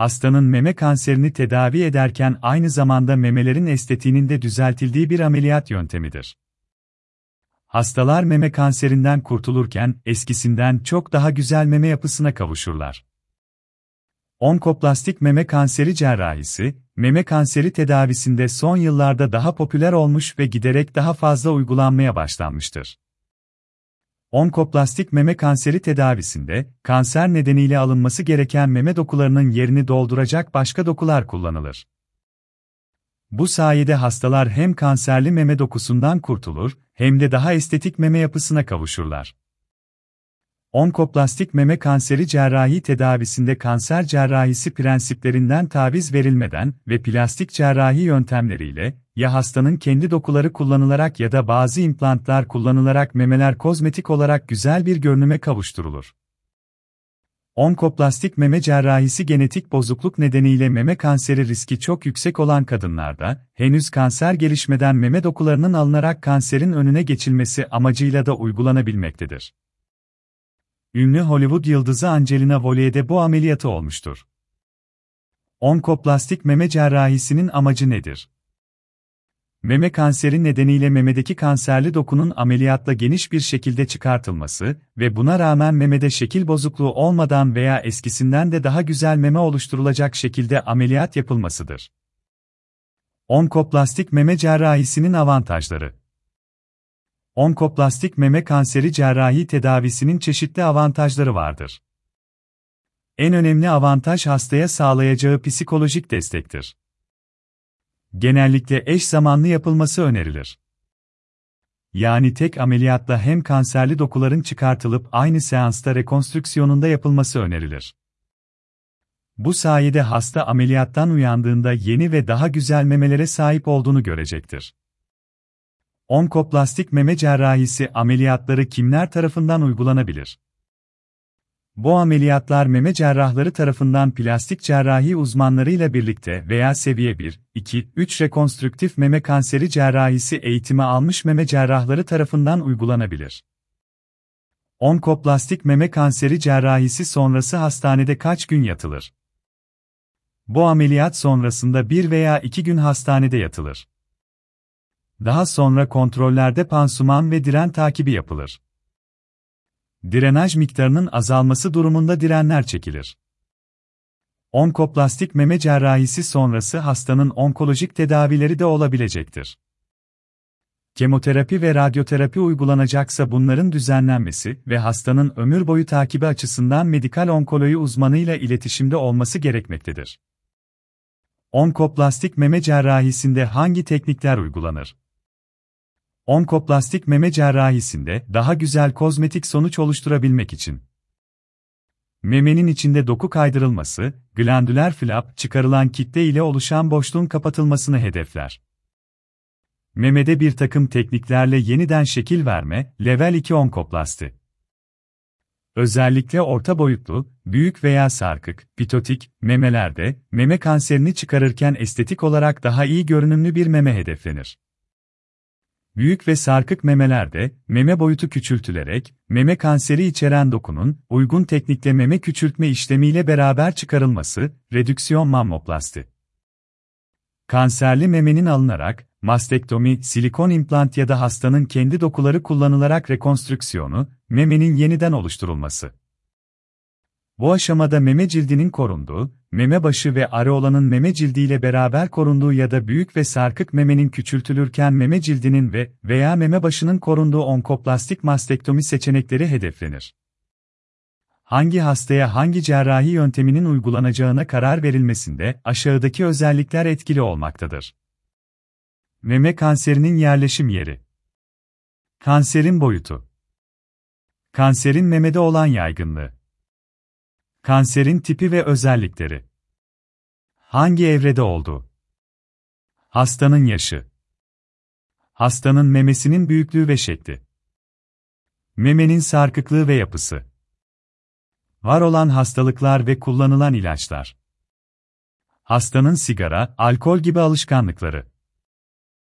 hastanın meme kanserini tedavi ederken aynı zamanda memelerin estetiğinin de düzeltildiği bir ameliyat yöntemidir. Hastalar meme kanserinden kurtulurken eskisinden çok daha güzel meme yapısına kavuşurlar. Onkoplastik meme kanseri cerrahisi, meme kanseri tedavisinde son yıllarda daha popüler olmuş ve giderek daha fazla uygulanmaya başlanmıştır. Onkoplastik meme kanseri tedavisinde, kanser nedeniyle alınması gereken meme dokularının yerini dolduracak başka dokular kullanılır. Bu sayede hastalar hem kanserli meme dokusundan kurtulur, hem de daha estetik meme yapısına kavuşurlar. Onkoplastik meme kanseri cerrahi tedavisinde kanser cerrahisi prensiplerinden taviz verilmeden ve plastik cerrahi yöntemleriyle, ya hastanın kendi dokuları kullanılarak ya da bazı implantlar kullanılarak memeler kozmetik olarak güzel bir görünüme kavuşturulur. Onkoplastik meme cerrahisi genetik bozukluk nedeniyle meme kanseri riski çok yüksek olan kadınlarda, henüz kanser gelişmeden meme dokularının alınarak kanserin önüne geçilmesi amacıyla da uygulanabilmektedir. Ünlü Hollywood yıldızı Angelina Jolie de bu ameliyatı olmuştur. Onkoplastik meme cerrahisinin amacı nedir? Meme kanseri nedeniyle memedeki kanserli dokunun ameliyatla geniş bir şekilde çıkartılması ve buna rağmen memede şekil bozukluğu olmadan veya eskisinden de daha güzel meme oluşturulacak şekilde ameliyat yapılmasıdır. Onkoplastik meme cerrahisinin avantajları Onkoplastik meme kanseri cerrahi tedavisinin çeşitli avantajları vardır. En önemli avantaj hastaya sağlayacağı psikolojik destektir. Genellikle eş zamanlı yapılması önerilir. Yani tek ameliyatla hem kanserli dokuların çıkartılıp aynı seansta rekonstrüksiyonunda yapılması önerilir. Bu sayede hasta ameliyattan uyandığında yeni ve daha güzel memelere sahip olduğunu görecektir. Onkoplastik meme cerrahisi ameliyatları kimler tarafından uygulanabilir? Bu ameliyatlar meme cerrahları tarafından plastik cerrahi uzmanlarıyla birlikte veya seviye 1, 2, 3 rekonstrüktif meme kanseri cerrahisi eğitimi almış meme cerrahları tarafından uygulanabilir. Onkoplastik meme kanseri cerrahisi sonrası hastanede kaç gün yatılır? Bu ameliyat sonrasında bir veya iki gün hastanede yatılır. Daha sonra kontrollerde pansuman ve diren takibi yapılır. Drenaj miktarının azalması durumunda direnler çekilir. Onkoplastik meme cerrahisi sonrası hastanın onkolojik tedavileri de olabilecektir. Kemoterapi ve radyoterapi uygulanacaksa bunların düzenlenmesi ve hastanın ömür boyu takibi açısından medikal onkoloji uzmanıyla iletişimde olması gerekmektedir. Onkoplastik meme cerrahisinde hangi teknikler uygulanır? Onkoplastik meme cerrahisinde daha güzel kozmetik sonuç oluşturabilmek için memenin içinde doku kaydırılması, glandüler flap çıkarılan kitle ile oluşan boşluğun kapatılmasını hedefler. Memede bir takım tekniklerle yeniden şekil verme, level 2 onkoplasti. Özellikle orta boyutlu, büyük veya sarkık, pitotik, memelerde, meme kanserini çıkarırken estetik olarak daha iyi görünümlü bir meme hedeflenir. Büyük ve sarkık memelerde, meme boyutu küçültülerek, meme kanseri içeren dokunun, uygun teknikle meme küçültme işlemiyle beraber çıkarılması, redüksiyon mammoplasti. Kanserli memenin alınarak, mastektomi, silikon implant ya da hastanın kendi dokuları kullanılarak rekonstrüksiyonu, memenin yeniden oluşturulması. Bu aşamada meme cildinin korunduğu, meme başı ve areolanın meme cildiyle beraber korunduğu ya da büyük ve sarkık memenin küçültülürken meme cildinin ve veya meme başının korunduğu onkoplastik mastektomi seçenekleri hedeflenir. Hangi hastaya hangi cerrahi yönteminin uygulanacağına karar verilmesinde aşağıdaki özellikler etkili olmaktadır. Meme kanserinin yerleşim yeri. Kanserin boyutu. Kanserin memede olan yaygınlığı. Kanserin tipi ve özellikleri. Hangi evrede oldu? Hastanın yaşı. Hastanın memesinin büyüklüğü ve şekli. Memenin sarkıklığı ve yapısı. Var olan hastalıklar ve kullanılan ilaçlar. Hastanın sigara, alkol gibi alışkanlıkları.